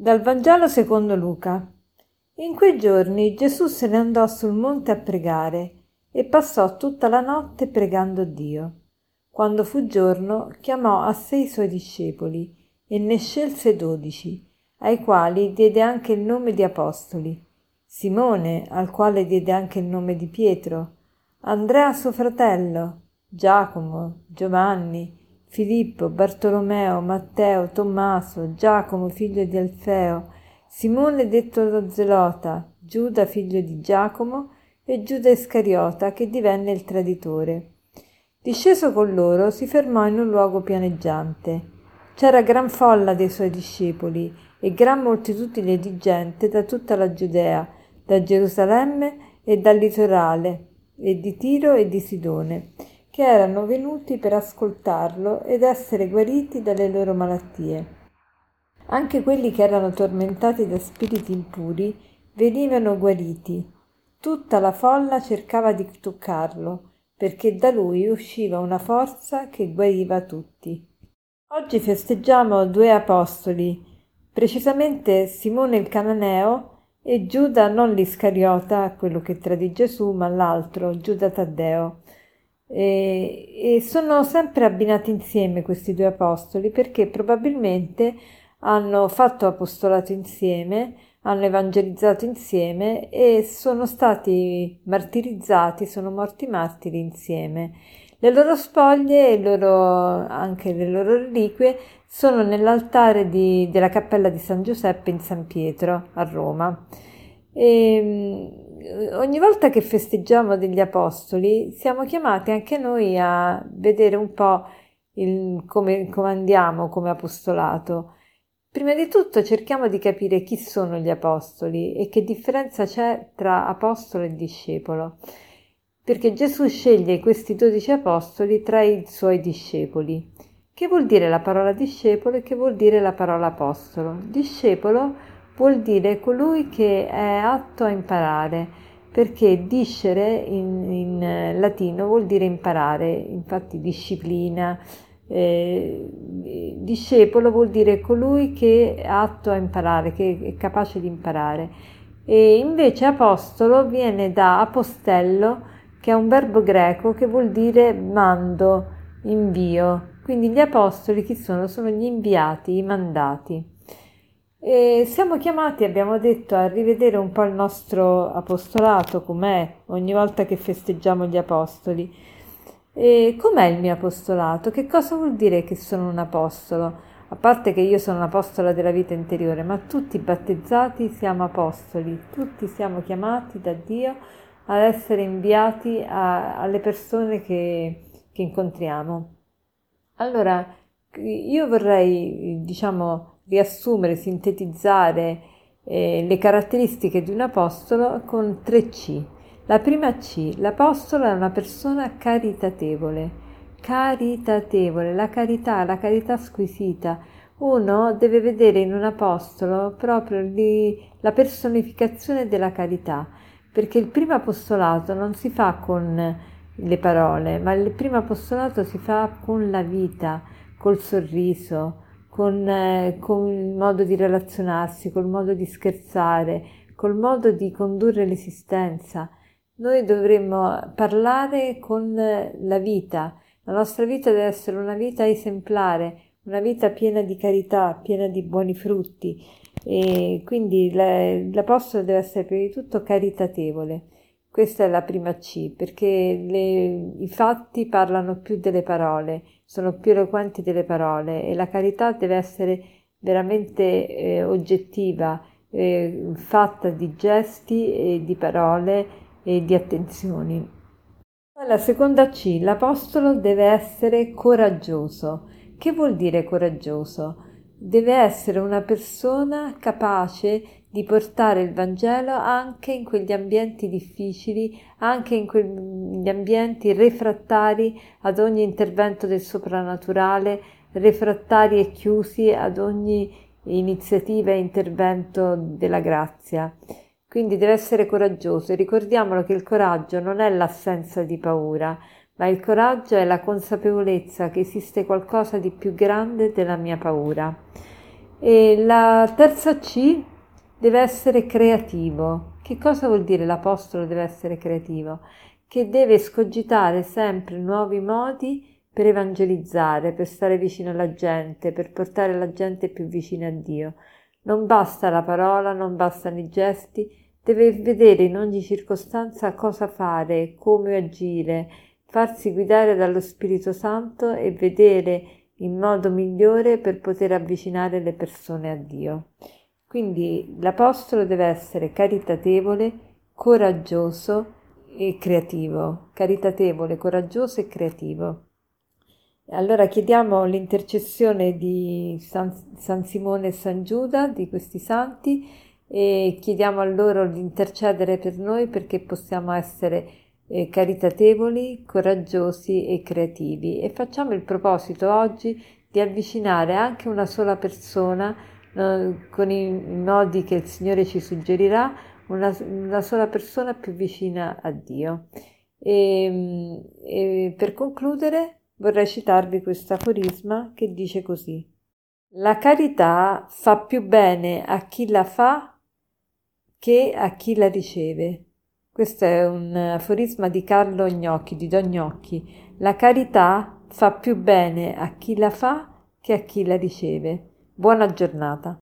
Dal Vangelo secondo Luca. In quei giorni Gesù se ne andò sul monte a pregare e passò tutta la notte pregando Dio. Quando fu giorno, chiamò a sé i suoi discepoli e ne scelse dodici, ai quali diede anche il nome di apostoli. Simone, al quale diede anche il nome di Pietro, Andrea suo fratello, Giacomo, Giovanni, Filippo, Bartolomeo, Matteo, Tommaso, Giacomo figlio di Alfeo, Simone detto lo Zelota, Giuda figlio di Giacomo e Giuda Iscariota che divenne il traditore. Disceso con loro si fermò in un luogo pianeggiante. C'era gran folla dei suoi discepoli e gran moltitudine di gente da tutta la Giudea, da Gerusalemme e dal litorale, e di Tiro e di Sidone che erano venuti per ascoltarlo ed essere guariti dalle loro malattie. Anche quelli che erano tormentati da spiriti impuri venivano guariti. Tutta la folla cercava di toccarlo, perché da lui usciva una forza che guariva tutti. Oggi festeggiamo due apostoli, precisamente Simone il Cananeo e Giuda non l'Iscariota, quello che tradì Gesù, ma l'altro, Giuda Taddeo. E, e sono sempre abbinati insieme questi due apostoli perché probabilmente hanno fatto apostolato insieme, hanno evangelizzato insieme e sono stati martirizzati, sono morti martiri insieme. Le loro spoglie e loro, anche le loro reliquie sono nell'altare di, della cappella di San Giuseppe in San Pietro a Roma. E, ogni volta che festeggiamo degli apostoli siamo chiamati anche noi a vedere un po' il, come, andiamo come apostolato. Prima di tutto cerchiamo di capire chi sono gli apostoli e che differenza c'è tra apostolo e discepolo, perché Gesù sceglie questi dodici apostoli tra i suoi discepoli. Che vuol dire la parola discepolo e che vuol dire la parola apostolo? Discepolo vuol dire colui che è atto a imparare, perché discere in, in eh, latino vuol dire imparare, infatti disciplina. Eh, discepolo vuol dire colui che è atto a imparare, che è capace di imparare. E invece apostolo viene da apostello, che è un verbo greco che vuol dire mando, invio. Quindi gli apostoli chi sono? Sono gli inviati, i mandati. E siamo chiamati, abbiamo detto, a rivedere un po' il nostro apostolato, com'è ogni volta che festeggiamo gli apostoli. E com'è il mio apostolato? Che cosa vuol dire che sono un apostolo? A parte che io sono un'apostola della vita interiore, ma tutti battezzati siamo apostoli, tutti siamo chiamati da Dio ad essere inviati a, alle persone che, che incontriamo. Allora, io vorrei, diciamo, riassumere, sintetizzare eh, le caratteristiche di un apostolo con tre C. La prima C, l'apostolo è una persona caritatevole, caritatevole, la carità, la carità squisita. Uno deve vedere in un apostolo proprio lì, la personificazione della carità, perché il primo apostolato non si fa con le parole, ma il primo apostolato si fa con la vita, col sorriso, con, eh, con il modo di relazionarsi, col modo di scherzare, col modo di condurre l'esistenza. Noi dovremmo parlare con la vita. La nostra vita deve essere una vita esemplare, una vita piena di carità, piena di buoni frutti. E quindi l'Apostolo deve essere prima di tutto caritatevole. Questa è la prima C, perché le, i fatti parlano più delle parole, sono più eloquenti delle parole e la carità deve essere veramente eh, oggettiva, eh, fatta di gesti e di parole e di attenzioni. La seconda C, l'Apostolo deve essere coraggioso. Che vuol dire coraggioso? Deve essere una persona capace di portare il Vangelo anche in quegli ambienti difficili, anche in quegli ambienti refrattari ad ogni intervento del soprannaturale, refrattari e chiusi ad ogni iniziativa e intervento della grazia. Quindi deve essere coraggioso e ricordiamolo che il coraggio non è l'assenza di paura, ma il coraggio è la consapevolezza che esiste qualcosa di più grande della mia paura. E la terza C deve essere creativo. Che cosa vuol dire l'apostolo deve essere creativo? Che deve scogitare sempre nuovi modi per evangelizzare, per stare vicino alla gente, per portare la gente più vicina a Dio. Non basta la parola, non bastano i gesti, deve vedere in ogni circostanza cosa fare, come agire, farsi guidare dallo Spirito Santo e vedere il modo migliore per poter avvicinare le persone a Dio. Quindi l'Apostolo deve essere caritatevole, coraggioso e creativo. Caritatevole, coraggioso e creativo. Allora chiediamo l'intercessione di San, San Simone e San Giuda, di questi santi, e chiediamo a loro di intercedere per noi perché possiamo essere eh, caritatevoli, coraggiosi e creativi. E facciamo il proposito oggi di avvicinare anche una sola persona con i modi che il Signore ci suggerirà, una, una sola persona più vicina a Dio. E, e per concludere vorrei citarvi questo aforisma che dice così. La carità fa più bene a chi la fa che a chi la riceve. Questo è un aforisma di Carlo Gnocchi, di Don Gnocchi. La carità fa più bene a chi la fa che a chi la riceve. Buona giornata.